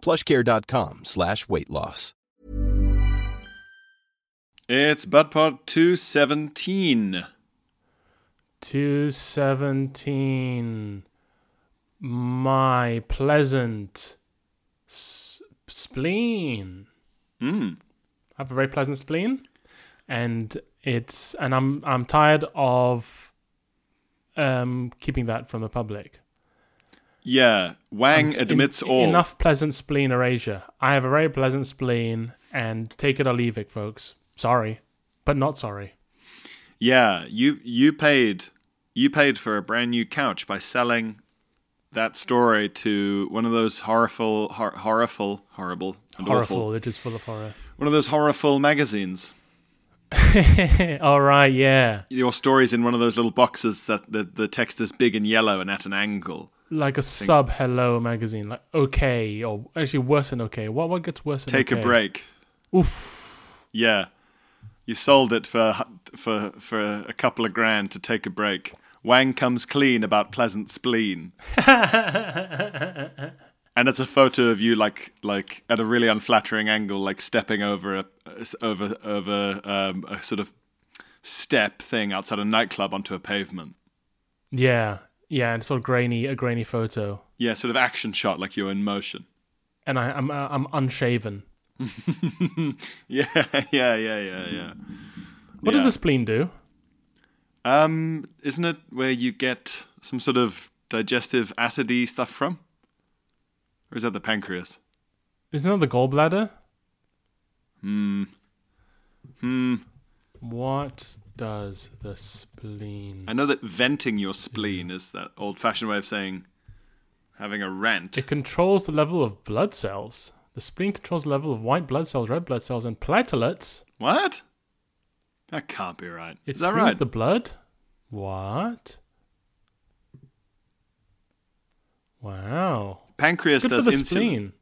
plushcare.com slash weight loss. It's BudPod 217. 217. My pleasant s- spleen. Mm. I have a very pleasant spleen, and it's and I'm I'm tired of um keeping that from the public. Yeah, Wang En- admits all. Enough pleasant spleen erasure. I have a very pleasant spleen, and take it or leave it, folks. Sorry, but not sorry. Yeah, you you paid you paid for a brand new couch by selling that story to one of those horrible, hor- horrible, horrible, and awful, Horrible. It is full of horror. one of those horrible magazines. All right, yeah, Your story's in one of those little boxes that the the text is big and yellow and at an angle. Like a sub Hello magazine, like okay, or actually worse than okay. What what gets worse than Take okay? a break. Oof. Yeah, you sold it for for for a couple of grand to take a break. Wang comes clean about pleasant spleen. and it's a photo of you like like at a really unflattering angle, like stepping over a over over um, a sort of step thing outside a nightclub onto a pavement. Yeah, yeah, and sort of grainy, a grainy photo, Yeah, sort of action shot, like you're in motion. and I, I'm uh, I'm unshaven. Yeah, yeah, yeah, yeah, yeah. What Yeah. does the spleen do? Um, isn't it where you get some sort of digestive acidy stuff from? Or is that the pancreas? Isn't that the gallbladder? Hmm. Hmm. What does the spleen? I know that venting your spleen is that old-fashioned way of saying having a rant. It controls the level of blood cells. The spleen controls the level of white blood cells, red blood cells, and platelets. What? That can't be right. It is that right? the blood. What? Wow. Pancreas Good for does the insulin. spleen.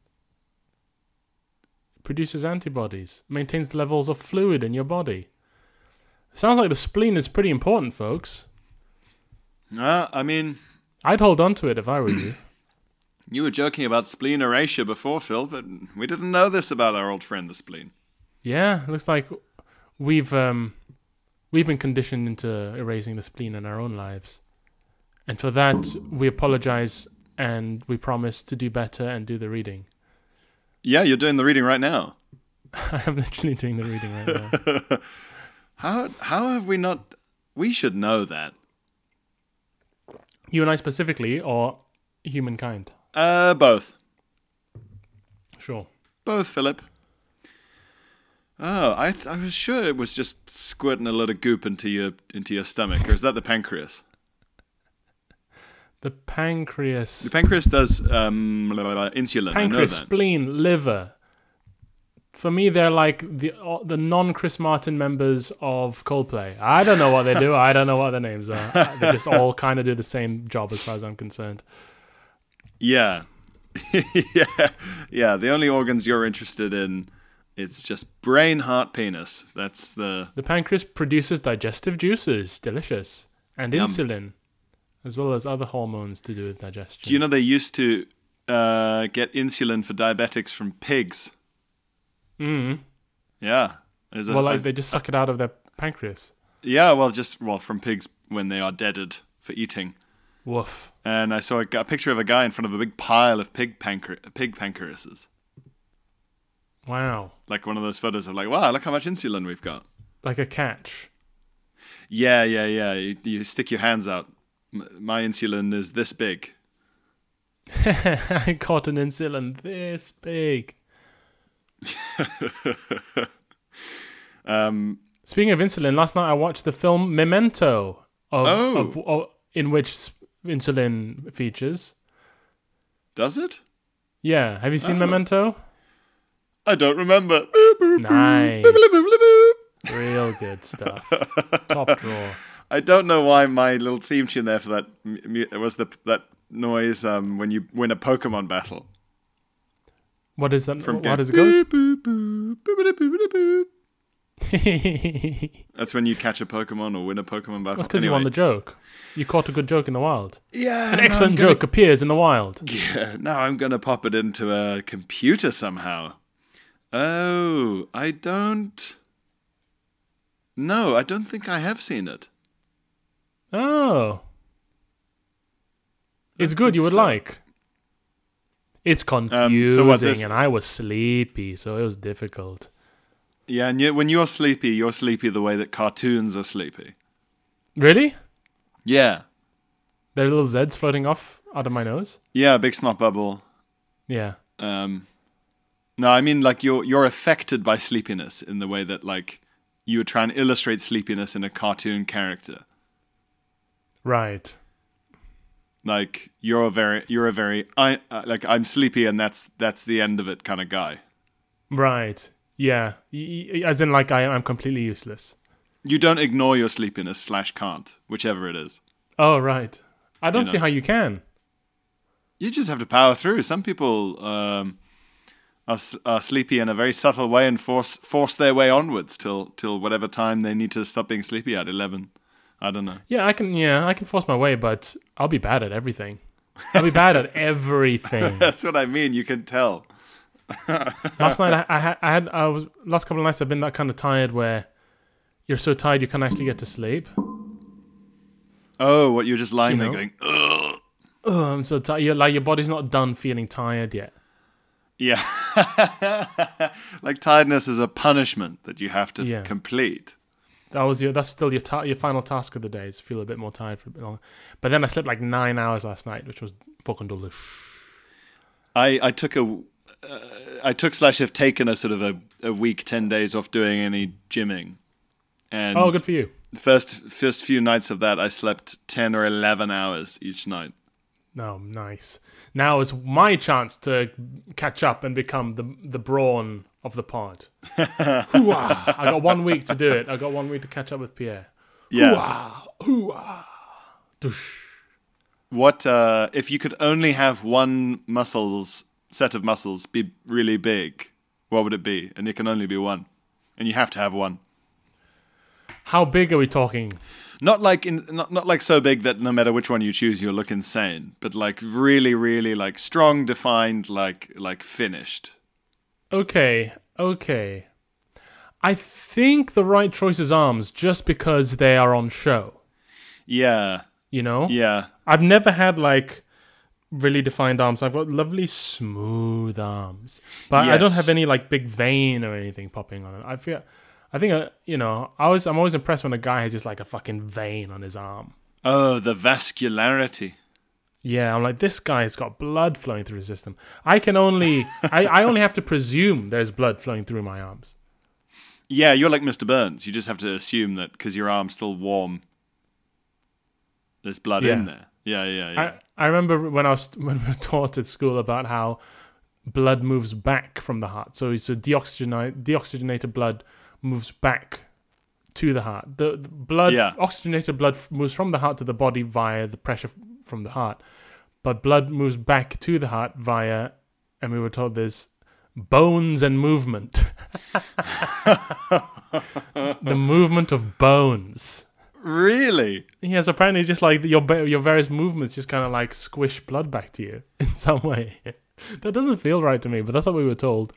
It produces antibodies, maintains the levels of fluid in your body. Sounds like the spleen is pretty important, folks. Uh, I mean, I'd hold on to it if I were you. you were joking about spleen erasure before, Phil, but we didn't know this about our old friend the spleen. Yeah, looks like we've um, we've been conditioned into erasing the spleen in our own lives, and for that we apologize and we promise to do better and do the reading. Yeah, you're doing the reading right now. I am literally doing the reading right now. How how have we not? We should know that. you and I specifically, or humankind? Uh, both. Sure. Both, Philip. Oh, I th- I was sure it was just squirting a lot of goop into your into your stomach, or is that the pancreas? The pancreas, The pancreas does um, insulin. I know pancreas, spleen, liver. For me, they're like the uh, the non Chris Martin members of Coldplay. I don't know what they do. I don't know what their names are. they just all kind of do the same job, as far as I'm concerned. Yeah, yeah, yeah. The only organs you're interested in, it's just brain, heart, penis. That's the The pancreas produces digestive juices, delicious, and Yum. insulin, as well as other hormones to do with digestion. Do you know they used to uh, get insulin for diabetics from pigs? Mm. Yeah. There's a- Well, like I've- they just suck it out of their pancreas. yeah, well, just well from pigs when they are deaded for eating. Woof. And I saw a, a picture of a guy in front of a big pile of pig pancre- pig pancreases, Wow. like one of those photos of like, wow, look how much insulin we've got. Like a catch. Yeah, yeah, yeah. You, you stick your hands out. M- my insulin is this big. I caught an insulin this big. Um, Speaking of insulin, last night I watched the film Memento, of, Oh. of, of- in which insulin features. does it? Yeah, have you seen Oh. Memento? I don't remember. Nice. Real good stuff. Top drawer. I don't know why my little theme tune there for that was the that noise um, when you win a Pokemon battle. What is that? From How does it go? That's when you catch a Pokemon or win a Pokemon battle. That's because you won the joke. You caught a good joke in the wild. yeah, An no, excellent gonna- joke appears in the wild. Yeah, now I'm gonna pop it into a computer somehow. Oh, I don't. No, I don't think I have seen it. Oh. It's good, you would so. like. It's confusing, so what, this- and I was sleepy, so it was difficult. Yeah, and you, when you're sleepy, you're sleepy the way that cartoons are sleepy. Really? Yeah, There are little Zeds floating off out of my nose? yeah, big snot bubble. Yeah. Um, no, I mean like you're you're affected by sleepiness in the way that like you would try and illustrate sleepiness in a cartoon character. Right. Like you're a very you're a very I uh, like I'm sleepy and that's that's the end of it kind of guy. Right. Yeah. As in, like, I, I'm completely useless. You don't ignore your sleepiness slash can't, whichever it is. Oh, right. I don't You see how you can. You just have to power through. Some people um, are, are sleepy in a very subtle way and force force their way onwards till till whatever time they need to stop being sleepy at. Eleven, I don't know. Yeah, I can. Yeah, I can force my way, but I'll be bad at everything. I'll be bad at everything. That's what I mean. You can tell. last night I, I had I had I was last couple of nights I've been that kind of tired where you're so tired you can't actually get to sleep. Oh, what you're just lying You there know? going, Ugh. Oh, I'm so tired. You're like your body's not done feeling tired yet. yeah. like tiredness is a punishment that you have to Yeah. complete. That was your. That's still your ta- your final task of the day. Is feel a bit more tired for a bit longer. But then I slept like nine hours last night, which was fucking delish. I I took a uh, I took slash have taken a sort of a, a week, ten days off doing any gymming, and Oh, good for you. first first few nights of that I slept ten or eleven hours each night. No, nice. Now is my chance to catch up and become the the brawn of the pod. I got one week to do it. I got one week to catch up with Pierre. Yeah. Hoo-ah. Doosh. What uh, if you could only have one muscles set of muscles be really big? What would it be? And it can only be one, and you have to have one. How big are we talking? Not like in not not like so big that no matter which one you choose, you'll look insane. But like really, really like strong, defined, like like finished. Okay, okay. I think the right choice is arms just because they are on show. Yeah, You know? yeah. I've never had like really defined arms. I've got lovely smooth arms, but I don't have any like big vein or anything popping on it. I feel, I think, uh, you know, I was I'm always impressed when a guy has just like a fucking vein on his arm. Oh, the vascularity. Yeah, I'm like this guy's got blood flowing through his system. I can only, I, I only have to presume there's blood flowing through my arms. Yeah, you're like Mr. Burns. You just have to assume that because your arm's still warm, there's blood in there. Yeah, yeah, yeah. I, I remember when I was when we were taught at school about how blood moves back from the heart. So it's a deoxygenate deoxygenated blood moves back to the heart. The, the blood Yeah. oxygenated blood moves from the heart to the body via the pressure from the heart. But blood moves back to the heart via and we were told there's bones and movement. the movement of bones. really? Yes, apparently it's just like your your various movements just kind of like squish blood back to you in some way. that doesn't feel right to me, but that's what we were told.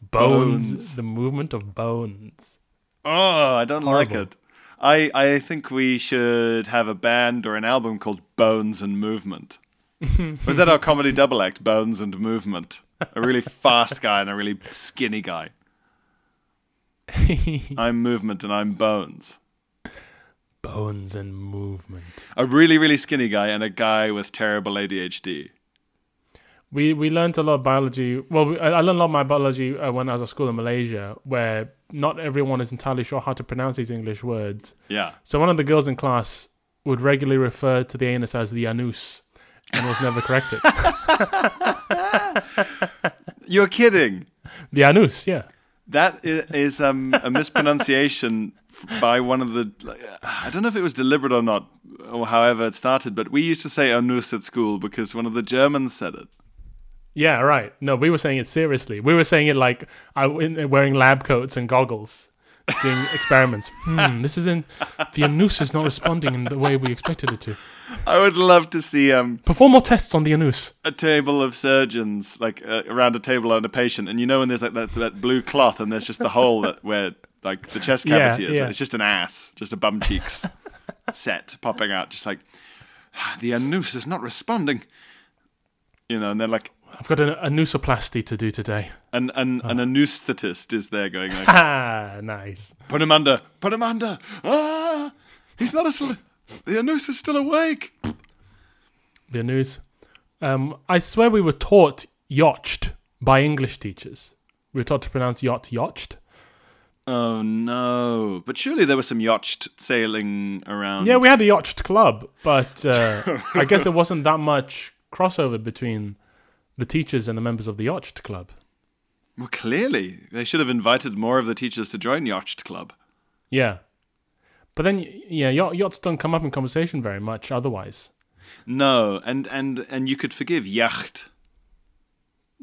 Bones, Bones. the movement of bones. Oh, I don't like it. I I think we should have a band or an album called Bones and Movement. Was that our comedy double act, Bones and Movement? A really fast guy and a really skinny guy. I'm Movement and I'm Bones. bones and movement. A really really skinny guy and a guy with terrible ADHD. We we learned a lot of biology. Well, we, I I learned a lot of my biology uh, when I was at school in Malaysia, where not everyone is entirely sure how to pronounce these English words. Yeah. So one of the girls in class would regularly refer to the anus as the anus, and was never corrected. You're kidding. the anus, yeah. That is um, a mispronunciation by one of the. I don't know if it was deliberate or not, or however it started, but we used to say anus at school because one of the Germans said it. Yeah, right. No, we were saying it seriously. We were saying it like I, in, wearing lab coats and goggles, doing experiments. Hmm, this isn't. The anus is not responding in the way we expected it to. I would love to see um, Perform more tests on the anus. a table of surgeons, like uh, around a table and a patient, and you know when there's like that, that blue cloth, and there's just the hole that where like the chest Yeah, cavity is. yeah. It's just an ass, just a bum cheeks set popping out, just like "Ah, the anus is not responding. You know, and they're like, I've got an anusoplasty to do today. an an, Oh. an anesthetist is there going like, Ah, nice. put him under, put him under. Ah, he's not asleep. The anus is still awake. The anus. Um, I swear we were taught yacht by English teachers. We were taught to pronounce yacht yacht. Oh no! But surely there was some yacht sailing around. Yeah, we had a yacht club, but uh, I guess there wasn't that much crossover between the teachers and the members of the yacht club. Well, clearly they should have invited more of the teachers to join yacht club. Yeah. But then, yeah, yacht, yachts don't come up in conversation very much otherwise. No, and and and you could forgive yacht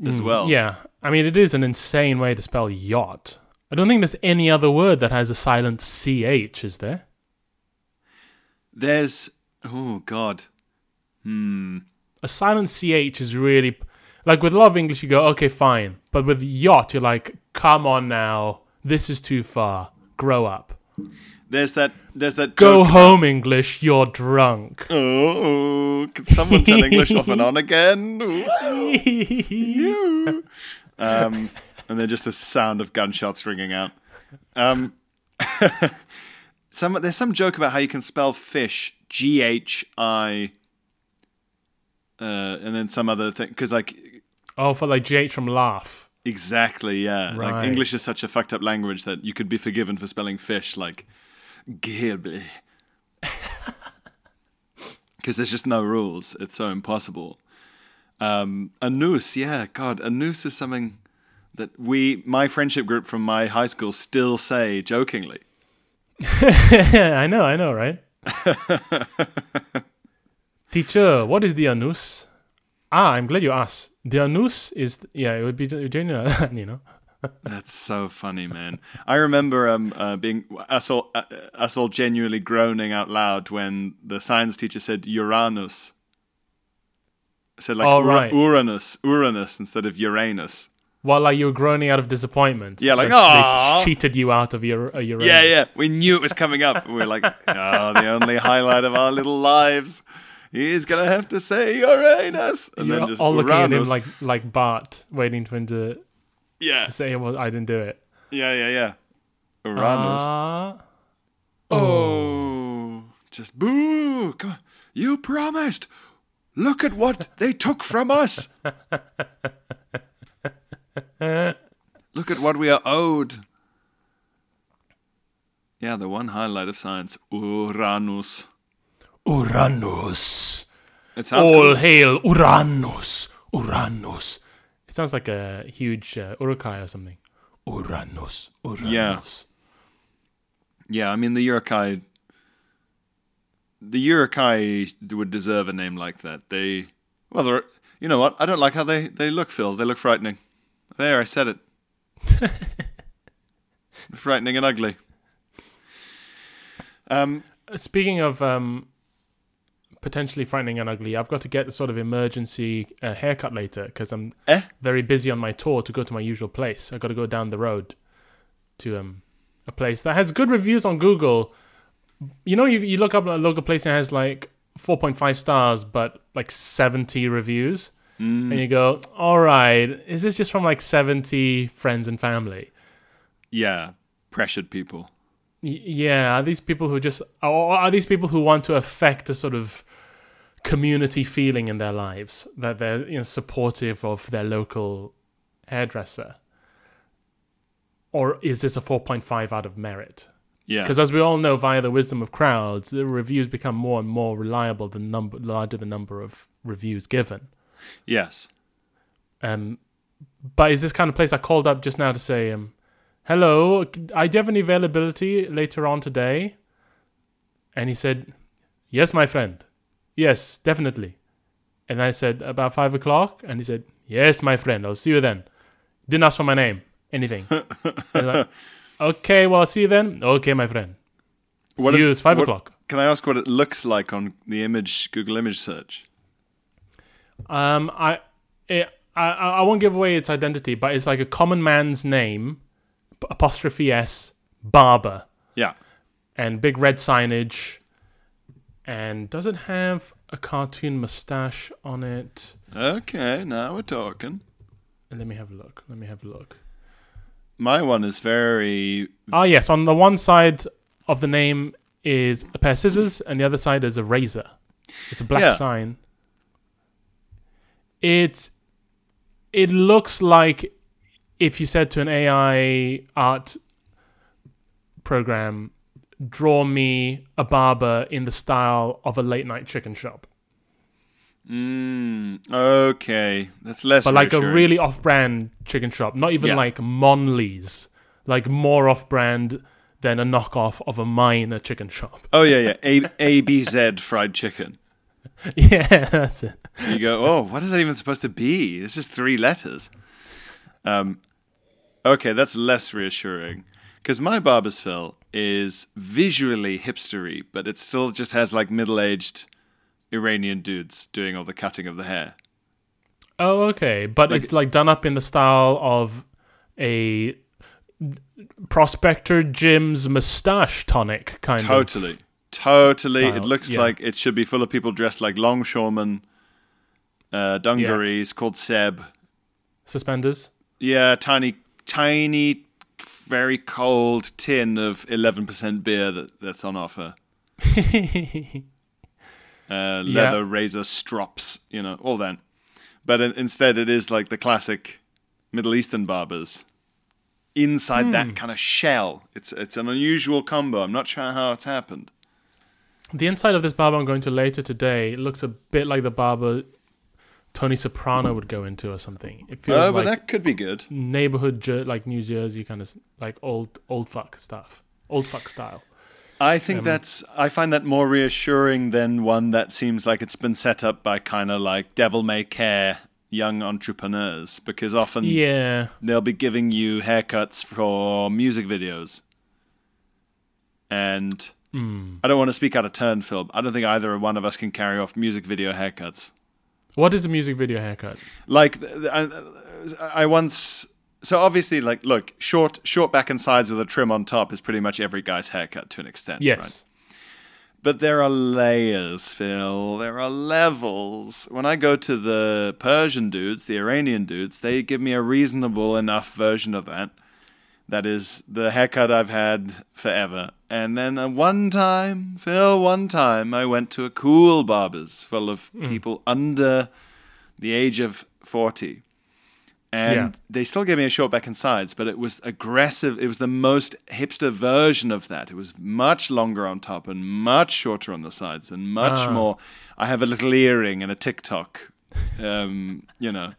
as well. Mm, Yeah. I mean, it is an insane way to spell yacht. I don't think there's any other word that has a silent CH, is there? There's oh god. Hmm. A silent CH is really. Like with a lot of English, you go, okay, fine. But with yacht, you're like, come on now. This is too far. Grow up. There's that. There's that. Go home, English. You're drunk. Oh, could someone turn English off and on again? Um, and then just the sound of gunshots ringing out. Um, some there's some joke about how you can spell fish G H I, uh, and then some other thing because like oh, for like GH from laugh. exactly yeah, like Right. English is such a fucked up language that you could be forgiven for spelling fish like Gilby. Because there's just no rules. It's so impossible. Um, a noose, yeah, God, a noose is something that we, my friendship group from my high school, still say jokingly. I know, I know, right? Teacher, what is the anus? Ah, I'm glad you asked. The anus is, yeah, it would be, genuine, you know. That's so funny, man. I remember um, uh, being us all, uh, us all genuinely groaning out loud when the science teacher said Uranus. Said like Oh, right. Uranus, Uranus instead of Uranus. While like you were groaning out of disappointment. Yeah, like, they cheated you out of your, uh, your Yeah, yeah. We knew it was coming up. We were like, oh, the only highlight of our little lives. He's gonna have to say Uranus, and You're then just all looking at him like like Bart, waiting for him to, yeah, to say, well, I didn't do it. yeah, yeah, yeah. Uranus. Ah. oh, just boo! Come on. You promised. Look at what they took from us. Look at what we are owed. Yeah, the one highlight of science, Uranus. Uranus. It sounds All cool. hail Uranus. Uranus. It sounds like a huge uh, Uruk-hai or something. Uranus. Uranus. Yeah, yeah, I mean the Uruk-hai. The Uruk-hai would deserve a name like that. They, well, they're, you know what? I don't like how they they look, Phil. They look frightening. There, I said it. frightening and ugly. Um, Speaking of um, potentially frightening and ugly, I've got to get a sort of emergency uh, haircut later because I'm eh? very busy on my tour to go to my usual place. I've got to go down the road to um, a place that has good reviews on Google. You know, you, you look up a local place and it has like 4.5 stars, but like 70 reviews. And you go, all right, is this just from like 70 friends and family? Yeah, pressured people. Yeah, are these people who just are these people who want to affect a sort of community feeling in their lives that they're you know, supportive of their local hairdresser, or is this a four point five out of merit? Yeah, Because as we all know, via the wisdom of crowds, the reviews become more and more reliable the number larger the number of reviews given. yes, Um, but it's this kind of place I called up just now to say, um, hello, I do you have any availability later on today? And he said, yes, my friend. Yes, definitely. And I said, about five o'clock? And he said, yes, my friend, I'll see you then. Didn't ask for my name, anything. like, okay, well, I'll see you then. Okay, my friend. What see is- you, it's five what- o'clock. Can I ask what it looks like on the image Google image search? Um, I, it, I, I won't give away its identity, but it's like a common man's name, apostrophe s, barber, Yeah. and big red signage. And does it have a cartoon mustache on it? Okay, now we're talking. And let me have a look. Let me have a look. My one is very Ah, yes. On the one side of the name is a pair of scissors, and the other side is a razor. It's a black Yeah. sign. It it looks like if you said to an AI art program, draw me a barber in the style of a late night chicken shop, mm, okay. That's less but like a really off-brand chicken shop, not even Yeah. like Morley's, like more off-brand than a knockoff of a minor chicken shop. Oh yeah, yeah. A A B Z fried chicken. Yeah, that's it. You go, oh, what is that even supposed to be? It's just three letters. Um, okay, that's less reassuring because my barber's Phil is visually hipstery, but it still just has like middle-aged Iranian dudes doing all the cutting of the hair. Oh, okay, but Like- it's like done up in the style of a prospector Jim's mustache tonic kind of. Totally, totally. It looks yeah. like it should be full of people dressed like longshoremen, uh, dungarees, called Seb. suspenders. Yeah, tiny, tiny, very cold tin of eleven percent beer that, that's on offer. Uh, leather razor strops, you know, all that. But in, instead, it is like the classic Middle Eastern barbers inside Hmm. that kind of shell. It's it's an unusual combo. I'm not sure how it's happened. The inside of this barber I'm going to later today looks a bit like the barber Tony Soprano would go into or something. It feels Oh, but like that could be good. neighborhood like New Jersey kind of like old old fuck stuff, old fuck style. I think um, that's. I find that more reassuring than one that seems like it's been set up by kind of like devil may care young entrepreneurs because often Yeah, they'll be giving you haircuts for music videos. And hmm. I don't want to speak out of turn, Phil. I don't think either one of us can carry off music video haircuts. What is a music video haircut? Like I, I once, so obviously, like look, short, short back and sides with a trim on top is pretty much every guy's haircut to an extent. Yes. Right? But there are layers, Phil. There are levels. When I go to the Persian dudes, the Iranian dudes, they give me a reasonable enough version of that. That is the haircut I've had forever. And then uh, one time, Phil, one time, I went to a cool barber's full of people under the age of 40 and Yeah. they still gave me a short back and sides, but it was aggressive. It was the most hipster version of that. It was much longer on top and much shorter on the sides and much Ah. more. I have a little earring and a TikTok. Um, you know,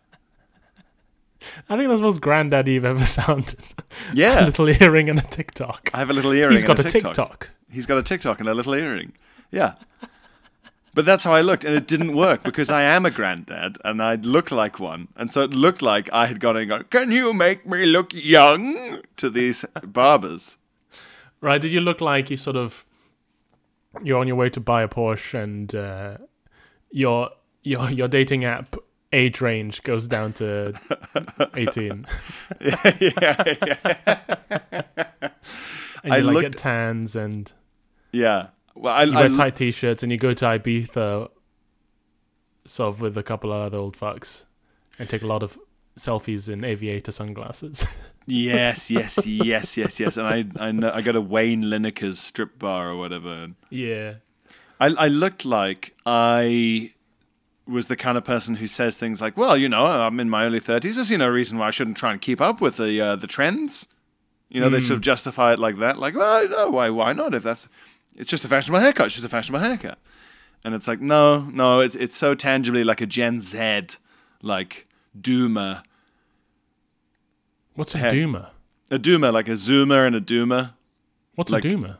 I think that's the most granddaddy you've ever sounded. Yeah. a little earring and a TikTok. I have a little earring. He's got a a TikTok. TikTok. He's got a TikTok and a little earring. Yeah. But that's how I looked, and it didn't work because I am a granddad and I look like one. And so it looked like I had gone and gone, Can you make me look young? to these barbers. Right? Did you look like you sort of you're on your way to buy a Porsche and uh, your your your dating app age range goes down to 18 yeah, yeah. and I you like looked- get tans and yeah. Well, I, you I wear look- tight t-shirts and you go to Ibiza sort of with a couple of other old fucks and take a lot of selfies in aviator sunglasses. yes, yes, yes, yes, yes. And I, I, know, I go to Wayne Lineker's strip bar or whatever. Yeah. I, I looked like I was the kind of person who says things like, "Well, you know, I'm in my early 30s. I see no reason why I shouldn't try and keep up with the uh, the trends." You know, they sort of justify it like that, like, "Well, no, why, why not? If that's, it's just a fashionable haircut. It's just a fashionable haircut." And it's like, no, no, it's it's so tangibly like a Gen Z, like doomer What's a Heck. doomer? A doomer, like a zoomer and a doomer. What's Like- a doomer?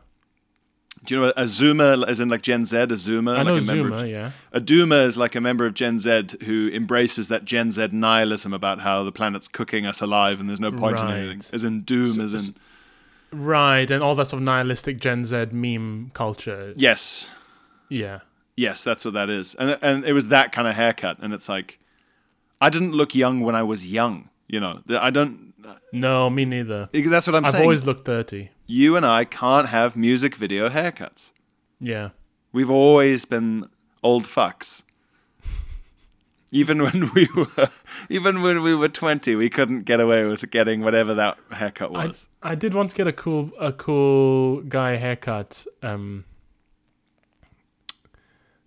Do you know what a zoomer, as in like Gen Z, a zoomer? I like know a member Zoomer, of- yeah. A doomer is like a member of Gen Z who embraces that Gen Z nihilism about how the planet's cooking us alive and there's no point in anything. Right. As in doom, as in Right, and all that sort of nihilistic Gen Z meme culture. yes, Yeah. yes, that's what that is. And and it was that kind of haircut, and it's like, I didn't look young when I was young. You know, I don't. No, me neither. That's what I'm I've saying. always looked 30. You and I can't have music video haircuts. Yeah. We've always been old fucks. Even when we were, even when we were twenty, we couldn't get away with getting whatever that haircut was. I did once get a cool a cool guy haircut. Um,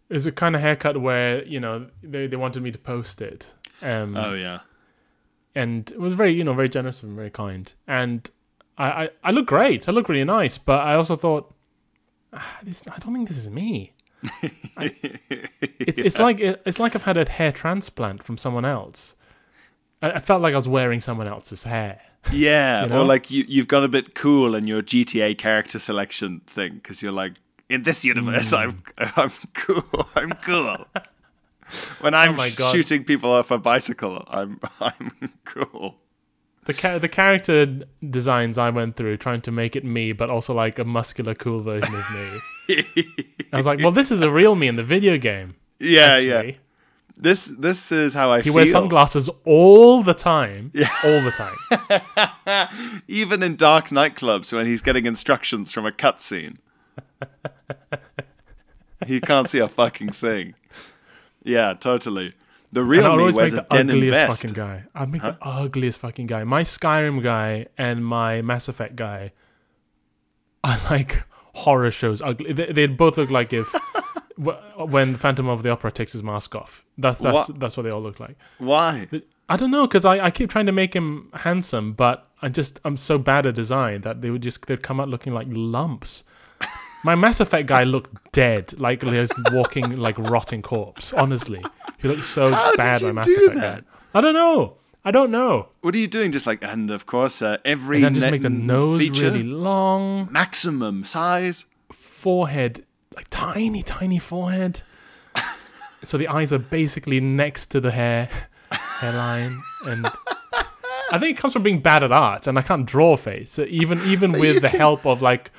it was a kind of haircut where you know they, they wanted me to post it, um, oh yeah, and it was very you know very generous and very kind. And I, I, I look great. I look really nice, but I also thought, ah, this I don't think this is me. I- it's it's like it's like I've had a hair transplant from someone else. I, I felt like I was wearing someone else's hair. yeah. You know? Or like you, you've got a bit cool in your GTA character selection thing because you're like, in this universe, I'm, I'm cool. I'm cool. When I'm Oh shooting people off a bicycle, I'm, I'm cool. The ca- the character designs I went through trying to make it me, but also like a muscular, cool version of me. I was like, well, this is the real me in the video game. Yeah, yeah. This, this is how I He feel. wears sunglasses all the time. Yeah. All the time. Even in dark nightclubs when he's getting instructions from a cutscene. he can't see a fucking thing. Yeah, totally. The And real I'd me always wears make a the denim ugliest vest. fucking guy. I'd make the ugliest fucking guy. My Skyrim guy and my Mass Effect guy are like horror shows ugly. They, they'd both look like if when Phantom of the Opera takes his mask off. That's that's What? that's what they all look like. Why? I don't know because I, I keep trying to make him handsome, but I just I'm so bad at design that they would just they'd come out looking like lumps. My Mass Effect guy looked dead, like he was walking like rotting corpse. Honestly, he looked so How did bad. you my Mass do Effect that? guy. I don't know. I don't know. What are you doing? Just like, and of course, uh, every And then just make the nose feature, really long, maximum size. forehead like tiny, tiny forehead. so the eyes are basically next to the hair hairline, and I think it comes from being bad at art, and I can't draw a face. So even even with the help of like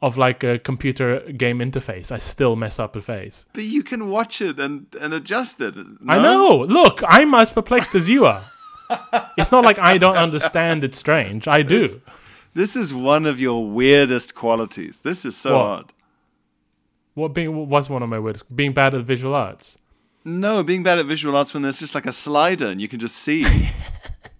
of like a computer game interface, I still mess up a face. But you can watch it and, and adjust it. I know. Look, I'm as perplexed as you are. it's not like I don't understand it's strange. I do. This is one of your weirdest qualities. This is so What? odd. What being what was one of my words? Being bad at visual arts. No, being bad at visual arts when there's just like a slider and you can just see.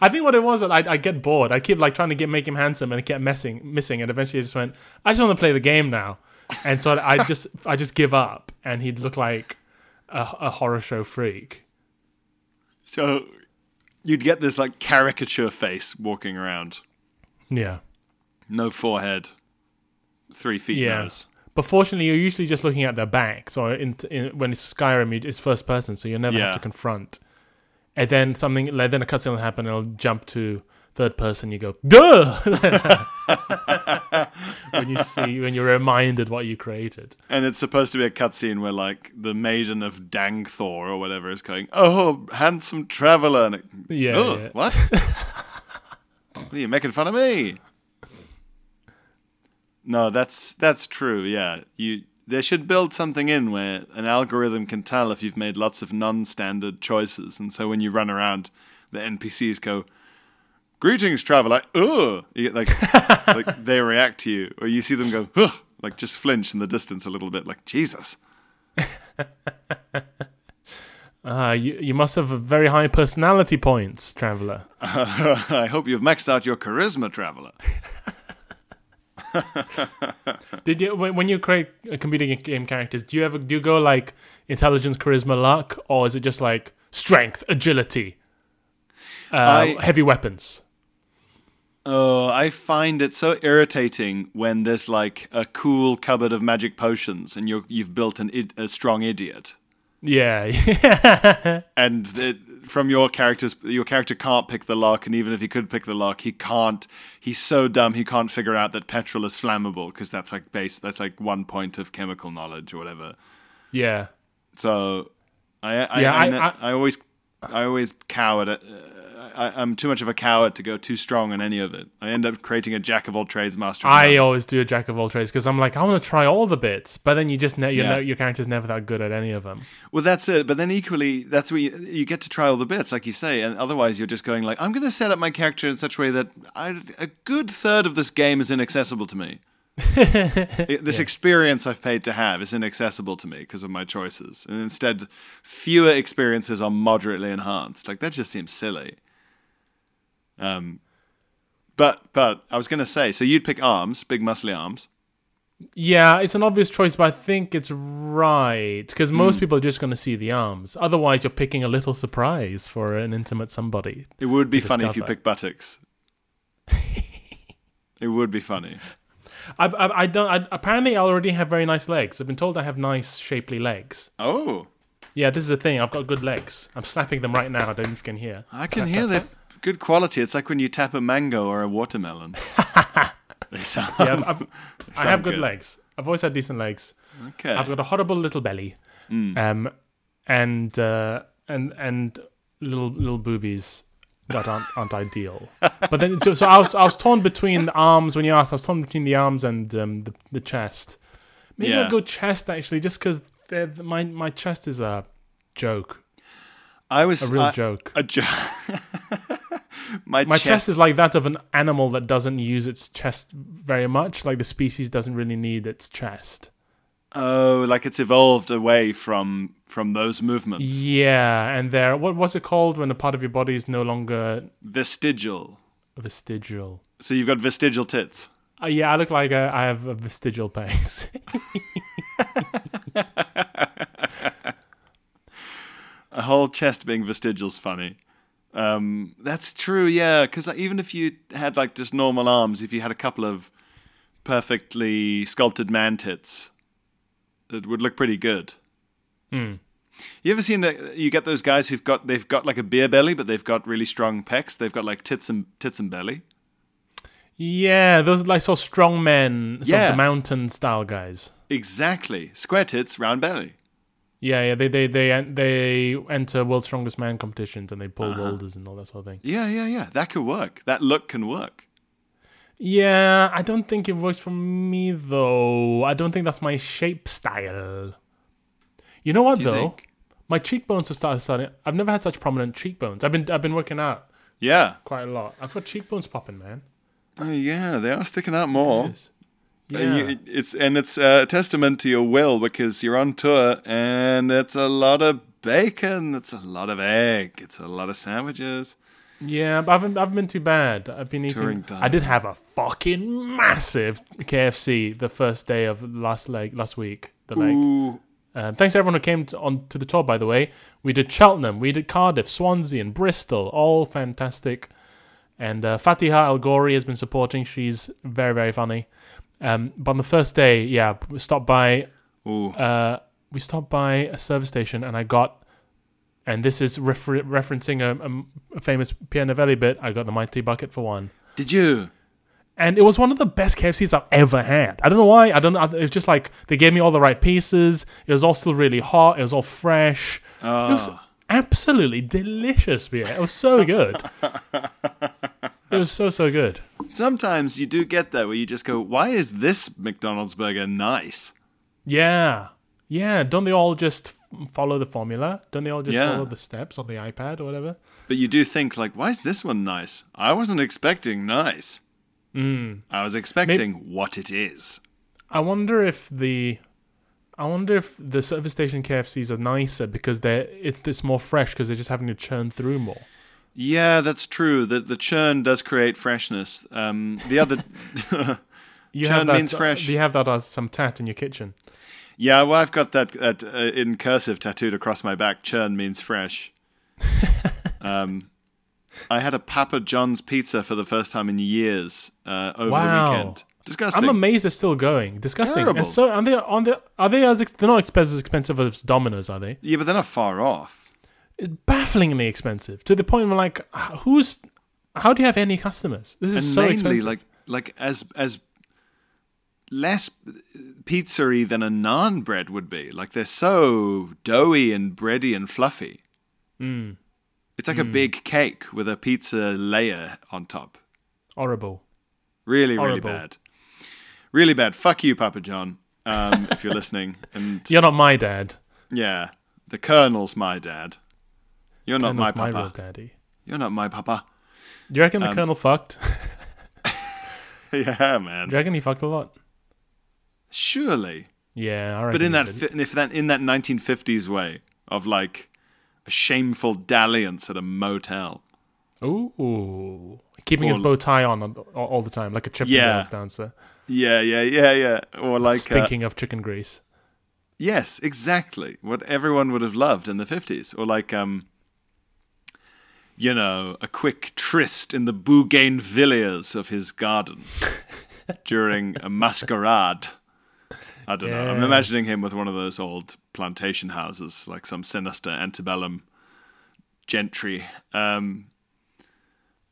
I think what it was that I I get bored. I keep like trying to get make him handsome, and it kept messing missing, and eventually I just went. I just want to play the game now, and so I just I just give up, and he'd look like a, a horror show freak. so you'd get this like caricature face walking around. Yeah, No forehead. Three feet yeah. nose. But fortunately, you're usually just looking at their back. So in, in, when it's Skyrim, it's first person, so you never Yeah. have to confront. And then something, like, then a cutscene will happen, and it'll jump to third person. You go, duh! when you see, when you're reminded what you created. And it's supposed to be a cutscene where like the maiden of Dangthor or whatever is going, Oh, handsome traveller and it, Yeah, "Oh, yeah. what? what are you making fun of me? No, that's that's true, yeah. You they should build something in where an algorithm can tell if you've made lots of non-standard choices, and so when you run around, the NPCs go, "Greetings, traveler." Oh, you get like like they react to you, or you see them go, "Ugh," like just flinch in the distance a little bit, like Jesus. Uh, you, you must have very high personality points, traveler. I hope you've maxed out your charisma, traveler. Did you when, you create a computer game characters? Do you ever do you go like intelligence, charisma, luck, or is it just like strength, agility, uh, I- heavy weapons? Oh, I find it so irritating when there's like a cool cupboard of magic potions and you're, you've built an a strong idiot. Yeah, yeah, And it, from your character's your character can't pick the lock, and even if he could pick the lock, he can't. He's so dumb he can't figure out that petrol is flammable because that's like base. That's like one point of chemical knowledge or whatever. Yeah. So, I I, Yeah, I, I- I- I always I always coward. Uh, I, I'm too much of a coward to go too strong in any of it. I end up creating a jack of all trades, master. I always do a jack of all trades because I'm like, I want to try all the bits, but then you just ne- Yeah. your character's never that good at any of them. Well, that's it. But then equally, that's where you, you get to try all the bits, like you say. And otherwise, you're just going like, I'm going to set up my character in such a way that I, a good third of this game is inaccessible to me. This experience I've paid to have is inaccessible to me because of my choices, and instead, fewer experiences are moderately enhanced. Like that just seems silly. Um, but but I was going to say, so you'd pick arms, big muscly arms. Yeah, it's an obvious choice, but I think it's right because most Hmm. people are just going to see the arms. Otherwise, you're picking a little surprise for an intimate somebody. It would be funny if you discover. pick buttocks. it would be funny. I, I, I don't. I, apparently, I already have very nice legs. I've been told I have nice, shapely legs. Oh. Yeah, this is the thing. I've got good legs. I'm slapping them right now. I don't know if you can hear. I can hear slap, that good quality. It's like when you tap a mango or a watermelon. they sound, Yeah, I've, I've, they I have good, legs. I've always had decent legs. Okay. I've got a horrible little belly, um, and uh, and and little little boobies that aren't aren't ideal. But then, so, so I was I was torn between the arms when you asked. I was torn between the arms and um, the the chest. Maybe Yeah. I'll go chest actually, just because my my chest is a joke, I was a real I- joke. A jo- my, My chest, chest is like that of an animal that doesn't use its chest very much. Like the species doesn't really need its chest. Oh, like it's evolved away from from those movements. Yeah, and there, what was it called when a part of your body is no longer Vestigial. vestigial? So you've got vestigial tits. Uh, yeah, I look like a, I have a vestigial pegs. A whole chest being vestigial's funny. Um, that's true, yeah. Because even if you had like just normal arms, if you had a couple of perfectly sculpted man tits, it would look pretty good. Hmm. You ever seen that? You get those guys who've got they've got like a beer belly, but they've got really strong pecs. They've got like tits and tits and belly. yeah, those like so strong men, sort Yeah. of the mountain style guys. Exactly, square tits, round belly. Yeah, yeah, they they they they enter World's Strongest Man competitions and they pull Uh-huh. boulders and all that sort of thing. Yeah, yeah, yeah. That could work. That look can work. Yeah, I don't think it works for me though. I don't think that's my shape style. You know what you though? think? My cheekbones have started starting. I've never had such prominent cheekbones. I've been I've been working out Yeah. quite a lot. I've got cheekbones popping, man. Oh, yeah. They are sticking out more. Uh, Yeah. you- it's and it's a testament to your will because you're on tour and it's a lot of bacon, it's a lot of egg, it's a lot of sandwiches. Yeah, but I haven't, I haven't been too bad. I've been eating. I did have a fucking massive KFC the first day of last leg last week. The leg. Ooh, Um, thanks to everyone who came to, on to the tour. By the way, we did Cheltenham, we did Cardiff, Swansea, and Bristol. All fantastic. And uh, Fatiha El-Ghorri has been supporting. She's very very funny. Um, but on the first day, yeah, we stopped by ooh. uh, we stopped by a service station and I got, and this is refer- referencing a, a, a famous Pierre Novellie bit. I got the mighty bucket for one, Did you? and it was one of the best KFCs I've ever had. I don't know why. I don't know. It was just like they gave me all the right pieces. It was all still really hot. It was all fresh. It was Ah. absolutely delicious beer. It was so good. it was so so good. Sometimes you do get that where you just go, "Why is this McDonald's burger nice?" Yeah. Yeah. Don't they all just follow the formula? Don't they all just Yeah. follow the steps on the iPad or whatever? But you do think like, "Why is this one nice?" I wasn't expecting nice. Mm. I was expecting what it is. I wonder if the I wonder if the service station KFCs are nicer because they're it's it's more fresh because they're just having to churn through more. Yeah, that's true. The the churn does create freshness. Um, the other, You Churn have that, means fresh. You have that as some tat in your kitchen. Yeah, well, I've got that, that uh, in cursive tattooed across my back. Churn means fresh. um, I had a Papa John's pizza for the first time in years uh, over Wow. the weekend. Disgusting. I'm amazed it's still going. Disgusting. Terrible. And so are they on the are they as ex- they're not as expensive as Domino's, are they? yeah, but they're not far off. It's bafflingly expensive to the point where like, who's, how do you have any customers? This is and so mainly expensive. like like as as less pizzery than a naan bread would be. Like they're so doughy and bready and fluffy. Mm, It's like a big cake with a pizza layer on top. horrible. Really, really bad. Really bad. Fuck you, Papa John, um, if you're listening. And You're not my dad. yeah, the Colonel's my dad. You're not my Colonel's my real papa. daddy. You're not my papa. Do you reckon the Um, colonel fucked? yeah, man. Do you reckon he fucked a lot? Surely. Yeah, but in that fi- if that in that 1950s way of like a shameful dalliance at a motel. Ooh, keeping his bow tie on all, the time, like a Chippendales Yeah. dancer. Yeah, yeah, yeah, yeah. Or like uh, of chicken grease. yes, exactly. What everyone would have loved in the 50s or like um you know, a quick tryst in the bougainvilleas of his garden during a masquerade. I don't know. I'm imagining him with one of those old plantation houses, like some sinister antebellum gentry. Um,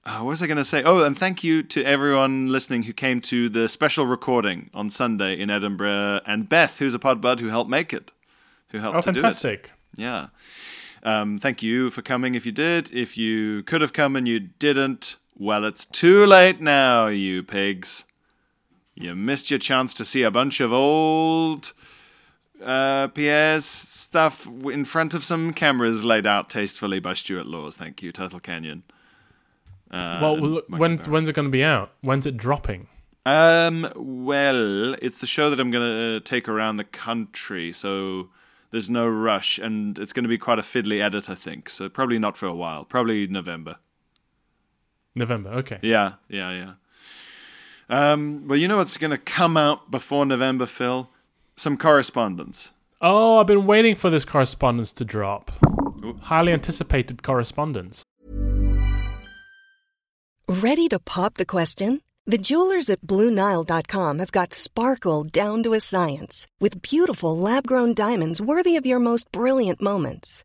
uh, what was I going to say? Oh, and thank you to everyone listening who came to the special recording on Sunday in Edinburgh, and Beth, who's a pod bud, who helped make it, who helped Oh, to do it. fantastic! Yeah. Um, thank you for coming if you did. If you could have come and you didn't, well, it's too late now, you pigs. You missed your chance to see a bunch of old uh, Pierre's stuff in front of some cameras laid out tastefully by Stuart Laws. Thank you, Turtle Canyon. Uh, well, Michael when's Barrett. when's it going to be out? When's it dropping? Um, well, it's the show that I'm going to take around the country, so there's no rush, and it's going to be quite a fiddly edit, I think. So probably not for a while. Probably November. November. Okay. Yeah, yeah, yeah. Um, well, you know what's going to come out before November, Phil? Some correspondence. Oh, I've been waiting for this correspondence to drop. Highly anticipated correspondence. Ready to pop the question? The jewelers at BlueNile.com have got sparkle down to a science with beautiful lab grown diamonds worthy of your most brilliant moments.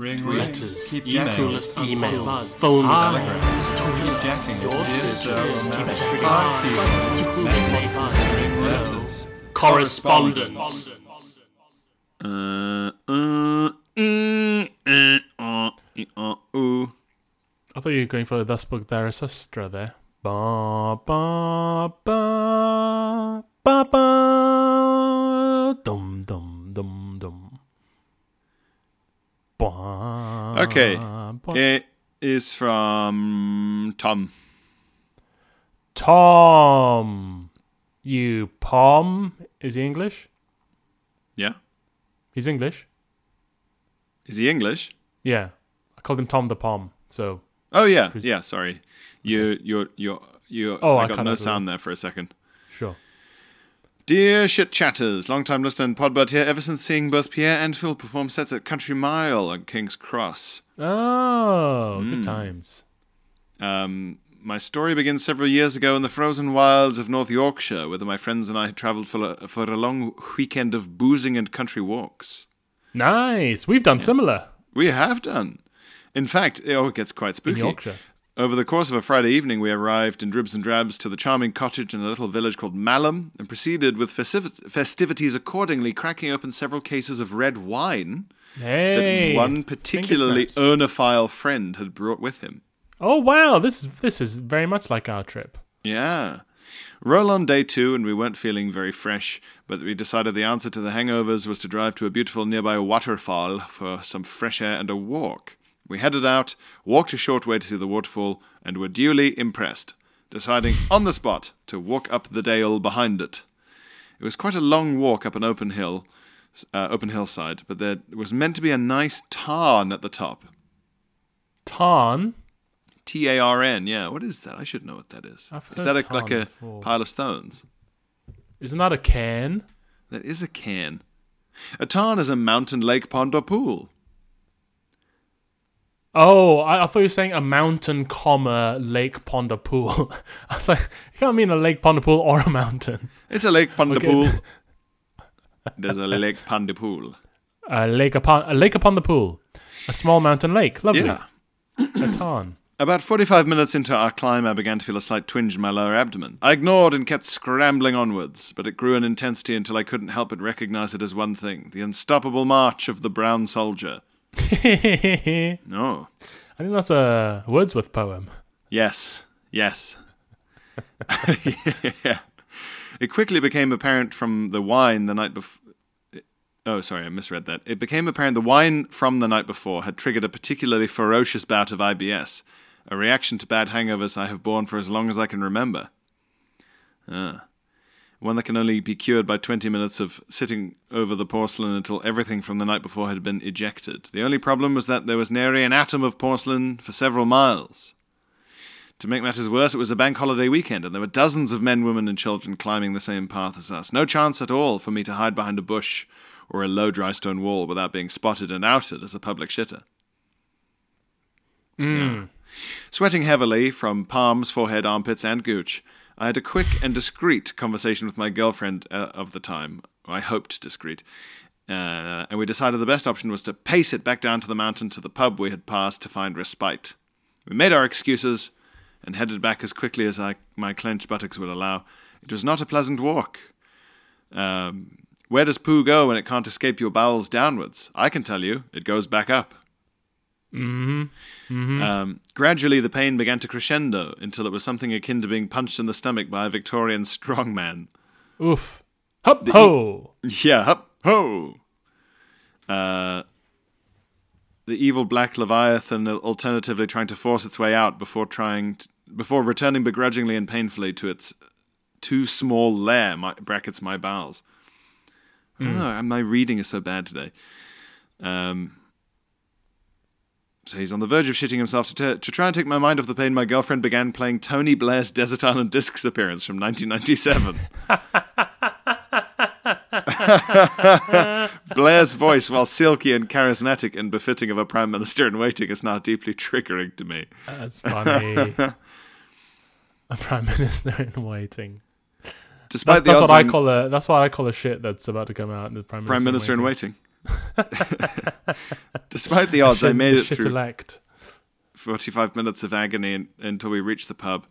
Ring Letters, keep emails, emails, emails, emails, phone telegrams, calls, keep jacking your it, sisters, so keep romantic. it Fuck you. Messages, ring letters. Correspondence. Uh, uh, eh, eh, uh, uh, ooh. I thought you were going for Thus Spoke Zarathustra there. Ba ba ba ba ba dum dum dum dum. Ba, Okay. It is from Tom. Tom, you pom. Is he English? Yeah? He's English. Is he English? Yeah, I called him Tom the Pom. So Oh yeah, yeah. Sorry, you, you're, you're, you. Oh, I I got cut no sound there for a second. sure. Dear shit chatters, long time listener and podbud here. Ever since seeing both Pierre and Phil perform sets at Country Mile and King's Cross, Oh, Hmm. good times. um, my story begins several years ago in the frozen wilds of North Yorkshire, whither my friends and I had travelled for a, for a long weekend of boozing and country walks. Nice. We've done similar We have done. In fact, oh, it gets quite in spooky. Yorkshire. Over the course of a Friday evening, we arrived in dribs and drabs to the charming cottage in a little village called Malham and proceeded with festiv- festivities accordingly, cracking open several cases of red wine Hey, that one particularly oenophile friend had brought with him. Oh wow, this is this is very much like our trip. Yeah. Roll on day two, and we weren't feeling very fresh, but we decided the answer to the hangovers was to drive to a beautiful nearby waterfall for some fresh air and a walk. We headed out, walked a short way to see the waterfall, and were duly impressed, deciding on the spot to walk up the dale behind it. It was quite a long walk up an open hill, uh, open hillside, but there was meant to be a nice tarn at the top. Tarn. T A R N, yeah. What is that? I should know what that is. Is that a, like a before. pile of stones? Isn't that a can? That is a can. A tarn is a mountain, lake, pond, or pool. Oh, I, I thought you were saying a mountain, comma, lake, pond, or pool. I was like, you can't mean a lake, pond, or pool, or a mountain. It's a lake, pond, or Okay, pool. There's a lake, pond, or pool. A lake upon a lake upon the pool, a small mountain lake. Lovely. Yeah. A tarn. About 45 minutes into our climb, I began to feel a slight twinge in my lower abdomen. I ignored and kept scrambling onwards, but it grew in intensity until I couldn't help but recognize it as one thing the unstoppable march of the brown soldier. I No. think that's a Wordsworth poem. Yes, yes. yeah. It quickly became apparent from the wine the night before. Oh, sorry, I misread that. It became apparent the wine from the night before had triggered a particularly ferocious bout of IBS, a reaction to bad hangovers I have borne for as long as I can remember. Ah. One that can only be cured by 20 minutes of sitting over the porcelain until everything from the night before had been ejected. The only problem was that there was nary an atom of porcelain for several miles. To make matters worse, it was a bank holiday weekend, and there were dozens of men, women, and children climbing the same path as us. No chance at all for me to hide behind a bush or a low dry stone wall without being spotted and outed as a public shitter. Hmm. Yeah. Sweating heavily from palms, forehead, armpits, and gooch, I had a quick and discreet conversation with my girlfriend uh, of the time. I hoped discreet. Uh, and we decided the best option was to pace it back down to the mountain to the pub we had passed to find respite. We made our excuses and headed back as quickly as I, my clenched buttocks would allow. It was not a pleasant walk. Um, where does poo go when it can't escape your bowels downwards? I can tell you, it goes back up. Mm-hmm. Um, gradually, the pain began to crescendo until it was something akin to being punched in the stomach by a Victorian strongman. Oof. Hup The- ho. Yeah, hup, ho! Uh, the evil black leviathan alternatively trying to force its way out before trying t- before returning begrudgingly and painfully to its too small lair my, brackets my bowels I don't know, my reading is so bad today um, so he's on the verge of shitting himself to, t- to try and take my mind off the pain my girlfriend began playing tony blair's desert island discs appearance from 1997 Blair's voice, while silky and charismatic and befitting of a prime minister in waiting, is now deeply triggering to me. That's funny. a prime minister in waiting. Despite That's, the that's what I call a. That's what I call a shit that's about to come out. The prime minister, prime minister in waiting. waiting. Despite the odds, I made it through elect. 45 minutes of agony until we reached the pub,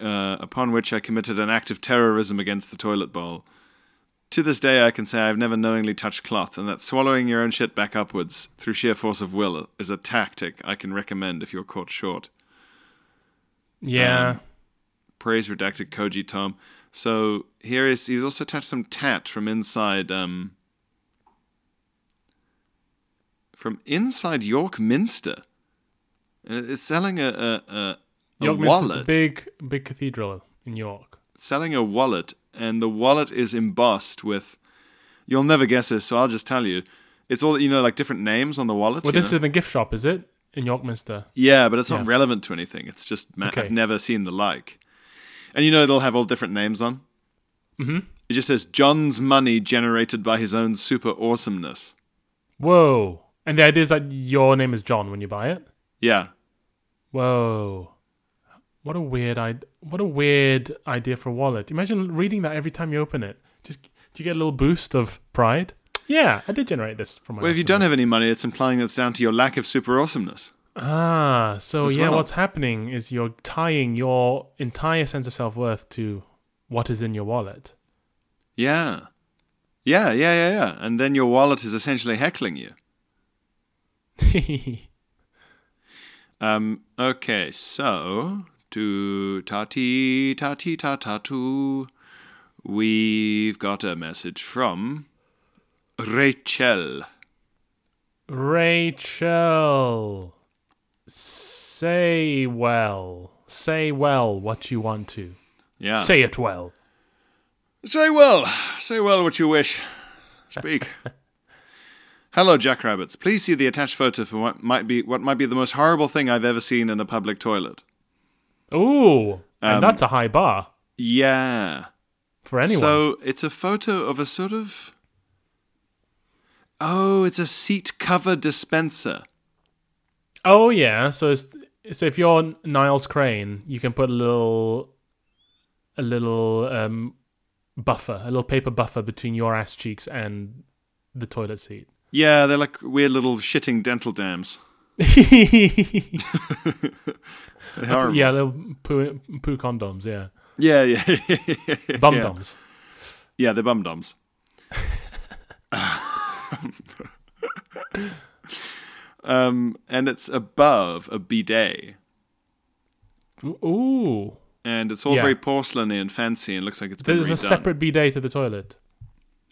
uh, upon which I committed an act of terrorism against the toilet bowl. To this day, I can say I've never knowingly touched cloth, and that swallowing your own shit back upwards through sheer force of will is a tactic I can recommend if you're caught short. Yeah. Um, praise redacted Koji Tom. So here is he's also attached some tat from inside um from inside York Minster. And It's selling a a, a, a York wallet. the big, big cathedral in York. selling a wallet, and the wallet is embossed with. You'll never guess this, so I'll just tell you. It's all you know, like different names on the wallet. Well, this is know? in the gift shop, is it? In York Minster. Yeah, but it's not Yeah. relevant to anything. It's just ma- Okay. I've never seen the like. And you know they'll have all different names on. Mm-hmm. It just says John's money generated by his own super awesomeness. Whoa. And the idea is that your name is John when you buy it? Yeah, Whoa. What a weird idea. What a weird idea for a wallet. Imagine reading that every time you open it. Just do you get a little boost of pride? Yeah, I did generate this from my Well, if you don't have any money, it's implying that's down to your lack of super awesomeness. Ah, so As yeah, well. what's happening is you're tying your entire sense of self worth to what is in your wallet. Yeah. Yeah, yeah, yeah, yeah. And then your wallet is essentially heckling you. Um, okay, so to tati tati ta ti ta ta tu. We've got a message from Rachel. Rachel, say well, say well what you want to. Yeah. Say it well. Say well, say well what you wish. Speak. Hello, Jackrabbits. Please see the attached photo for what might be what might be the most horrible thing I've ever seen in a public toilet. Ooh, and Um, that's a high bar Yeah. for anyone. So it's a photo of a sort of. Oh, it's a seat cover dispenser. oh yeah, so it's, so if you're Niles Crane, you can put a little, a little um, buffer, a little paper buffer between your ass cheeks and the toilet seat. Yeah, they're like weird little shitting dental dams. Yeah, little poo, poo condoms. Yeah, yeah, yeah. bum yeah. doms. Yeah, they're bum doms. um, and it's above a bidet. Ooh, And it's all Yeah. very porcelainy and fancy and looks like it's been there's a redone. separate bidet to the toilet.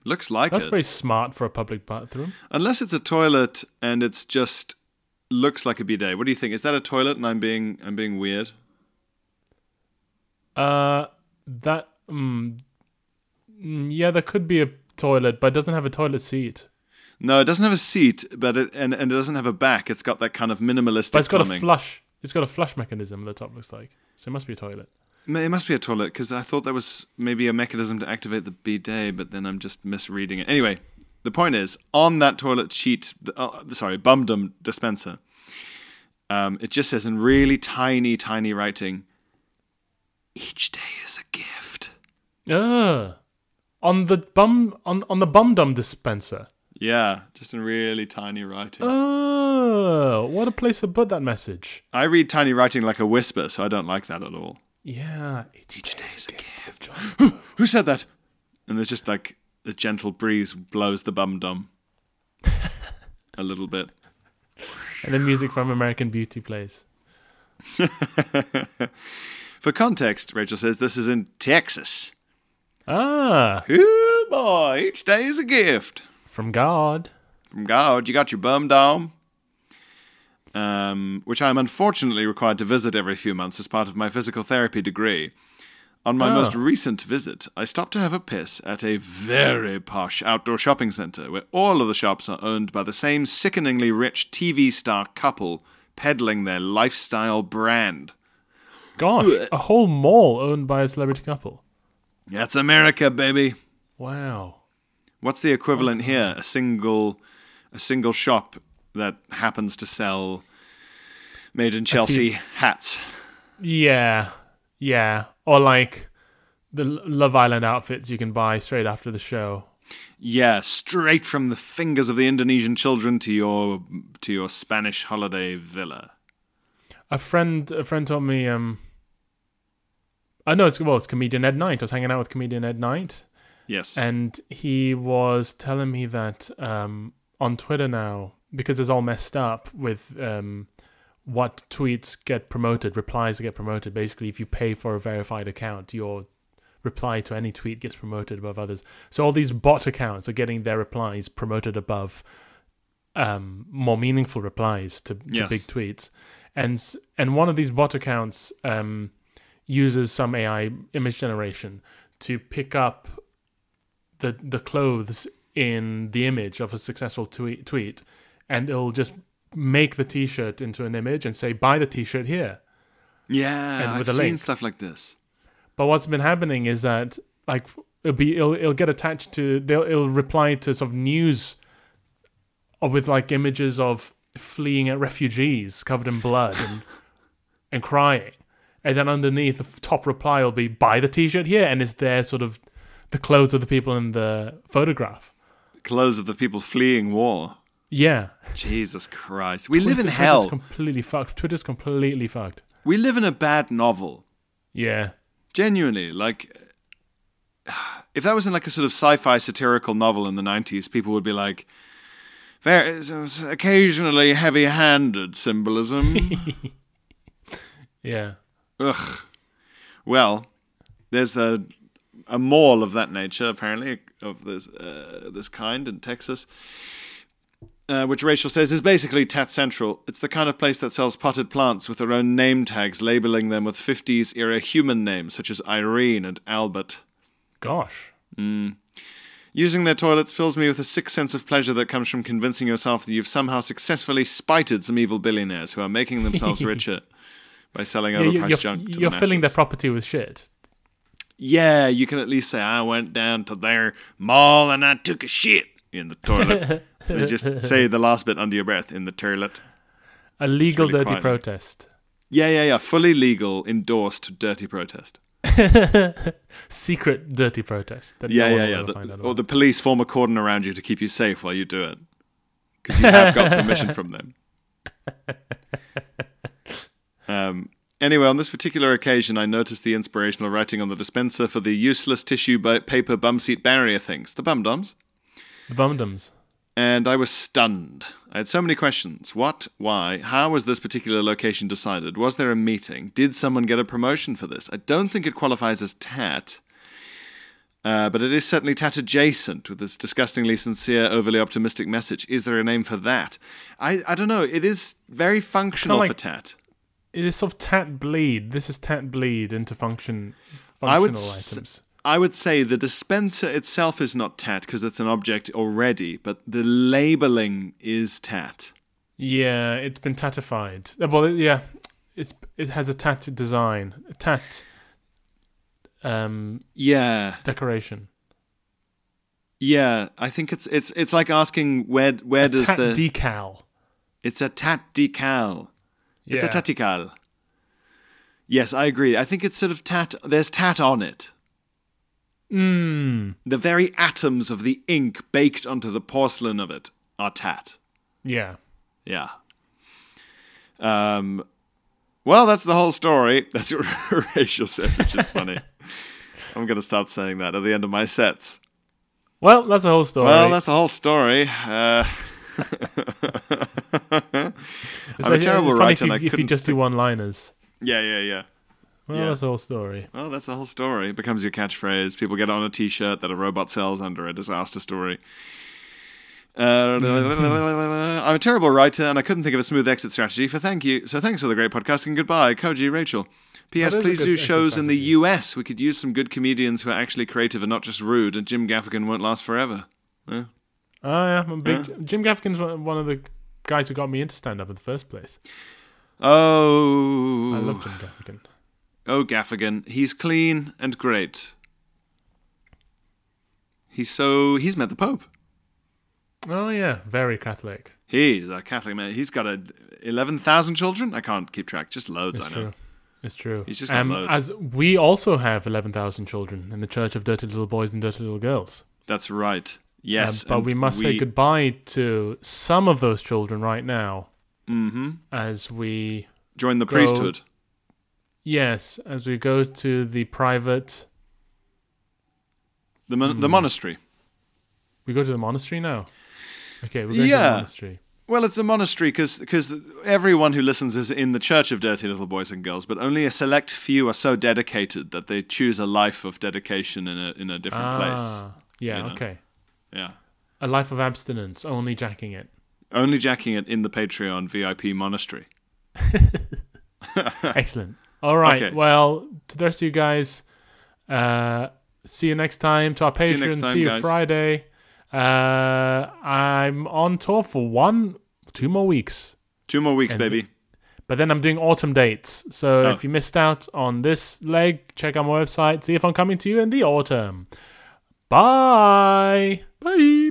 Looks like That's it. very smart for a public bathroom. Unless it's a toilet and it's just looks like a bidet. What do you think? Is that a toilet and I'm being I'm being weird? Uh, that mm, mm, yeah, there could be a toilet, but it doesn't have a toilet seat. No, it doesn't have a seat, but it and, and it doesn't have a back. It's got that kind of minimalistic But it's got plumbing. a flush. It's got a flush mechanism. The top looks like, so it must be a toilet. It must be a toilet because I thought that was maybe a mechanism to activate the bidet, but then I'm just misreading it. Anyway, the point is on that toilet sheet, uh, sorry, bumdum dispenser. Um, it just says in really tiny, tiny writing, "Each day is a gift." Uh, on the bum on on the bum dum dispenser. Yeah, just in really tiny writing. Oh, what a place to put that message. I read tiny writing like a whisper, so I don't like that at all. Yeah, each, day is a gift. Who said that? And there's just like a gentle breeze blows the bum dum a little bit. and then music from American Beauty plays. For context, Rachel says this is in Texas. Ah, Oh boy, each day is a gift from God. from God. You got your bum dom, um, which I am unfortunately required to visit every few months as part of my physical therapy degree. On my Oh. most recent visit, I stopped to have a piss at a very posh outdoor shopping center where all of the shops are owned by the same sickeningly rich TV star couple peddling their lifestyle brand. Gosh, a whole mall owned by a celebrity couple. That's America, baby. Wow. What's the equivalent here? A single, a single shop that happens to sell made in Chelsea hats. Yeah, yeah. Or like the Love Island outfits you can buy straight after the show. Yeah, straight from the fingers of the Indonesian children to your to your Spanish holiday villa. A friend, a friend told me. Um, I know it's well, it's comedian Ed Knight. I was hanging out with comedian Ed Knight, Yes. and he was telling me that um, on Twitter now, because it's all messed up with um, what tweets get promoted, replies get promoted. Basically, if you pay for a verified account, your reply to any tweet gets promoted above others. So all these bot accounts are getting their replies promoted above um, more meaningful replies to, to Yes. big tweets, and and one of these bot accounts um, uses some AI image generation to pick up the the clothes in the image of a successful tweet, tweet and it'll just make the t-shirt into an image and say buy the t-shirt here. yeah, and I've a seen link. stuff like this. But what's been happening is that like it'll be it'll, it'll get attached to they'll it'll reply to sort of news or with like images of fleeing at refugees covered in blood and and crying. And then underneath the top reply will be buy the t-shirt here and is there sort of the clothes of the people in the photograph. Clothes of the people fleeing war. Yeah. Jesus Christ. We live in Twitter- hell. Twitter's completely fucked. Twitter's completely fucked. we live in a bad novel. Yeah. Genuinely, like if that was in like a sort of sci-fi satirical novel in the 90s, people would be like very occasionally heavy-handed symbolism. Yeah. Ugh. Well, there's a a mall of that nature apparently of this uh, this kind in Texas. Uh, which Rachel says is basically Tat Central. It's the kind of place that sells potted plants with their own name tags, labeling them with 50s era human names such as Irene and Albert. Gosh. Using their toilets fills me with a sick sense of pleasure that comes from convincing yourself that you've somehow successfully spited some evil billionaires who are making themselves richer by selling Yeah, overpriced you- you're junk to you're the filling their property with shit. Yeah, you can at least say, I went down to their mall and I took a shit in the toilet. they just say the last bit under your breath in the toilet. A legal really dirty quiet. protest. Yeah, yeah, yeah. Fully legal, endorsed, dirty protest. Secret dirty protest. Yeah, no yeah, yeah. The- or the police form a cordon around you to keep you safe while you do it. Because you have got permission from them. Um, anyway, on this particular occasion, I noticed the inspirational writing on the dispenser for the useless tissue paper bum seat barrier things, the bum dums. The bumdums. And I was stunned. I had so many questions. What? Why? How was this particular location decided? Was there a meeting? Did someone get a promotion for this? I don't think it qualifies as tat, uh, but it is certainly tat adjacent with this disgustingly sincere, overly optimistic message. Is there a name for that? I, I don't know. It is very functional like- for tat. It is sort of tat bleed. This is tat bleed into function functional I would s- items. I would say the dispenser itself is not tat because it's an object already, but the labeling is tat. Yeah, it's been tatified. Uh, Well, yeah, it's it has a tat design, a tat um, Yeah. decoration. Yeah, I think it's it's it's like asking where where a does tat the decal? it's a tat decal. It's a Yeah. tatical. Yes, I agree. I think it's sort of tat. There's tat on it. Mm, The very atoms of the ink baked onto the porcelain of it are tat. yeah. Yeah. Um. Well, that's the whole story. That's what Rachel says, which is funny. I'm gonna start saying that at the end of my sets. Well, that's the whole story. Well, that's the whole story. Uh, I'm a terrible writer, if you, if you just do one-liners. Yeah, yeah, yeah. Well, Yeah. that's the whole story. Well, that's the whole story. It becomes your catchphrase. People get on a T-shirt that a robot sells under a disaster story. Uh, I'm a terrible writer, and I couldn't think of a smooth exit strategy. For thank you, so thanks for the great podcasting. Goodbye, Koji, Rachel. P.S. Please do shows in the. U.S. We could use some good comedians who are actually creative and not just rude. And Jim Gaffigan won't last forever. Yeah. Oh, yeah, I'm a big Jim Gaffigan's one one of the guys who got me into stand-up in the first place. Oh, I love Jim Gaffigan. Oh, Gaffigan. He's clean and great. He's so. He's met the Pope. Oh yeah, very Catholic. He's a Catholic man. He's got a 11,000 children? I can't keep track. Just loads, It's I know. true. It's true. He's just got um, loads. as we also have eleven thousand children in the Church of Dirty Little Boys and Dirty Little Girls. That's right. Um, Yes. but we must say goodbye to some of those children right now. Mm-hmm. As we Join the priesthood. Yes, as we go to the private, The, mon- the Hmm. monastery. we go to the monastery now. Okay, we're going to the monastery. Well, it's a monastery because everyone who listens is in the Church of Dirty Little Boys and Girls, but only a select few are so dedicated that they choose a life of dedication in a in a different place. Ah, yeah, you know. okay. Yeah. A life of abstinence, only jacking it. Only jacking it in the Patreon VIP monastery. Excellent. All right. Okay. Well, to the rest of you guys, uh, see you next time. To our you patrons, next time, see you. Friday. Uh, I'm on tour for one, two more weeks, Two more weeks, And- baby. but then I'm doing autumn dates. So Oh. if you missed out on this leg, check out my website. See if I'm coming to you in the autumn. Bye. Bye.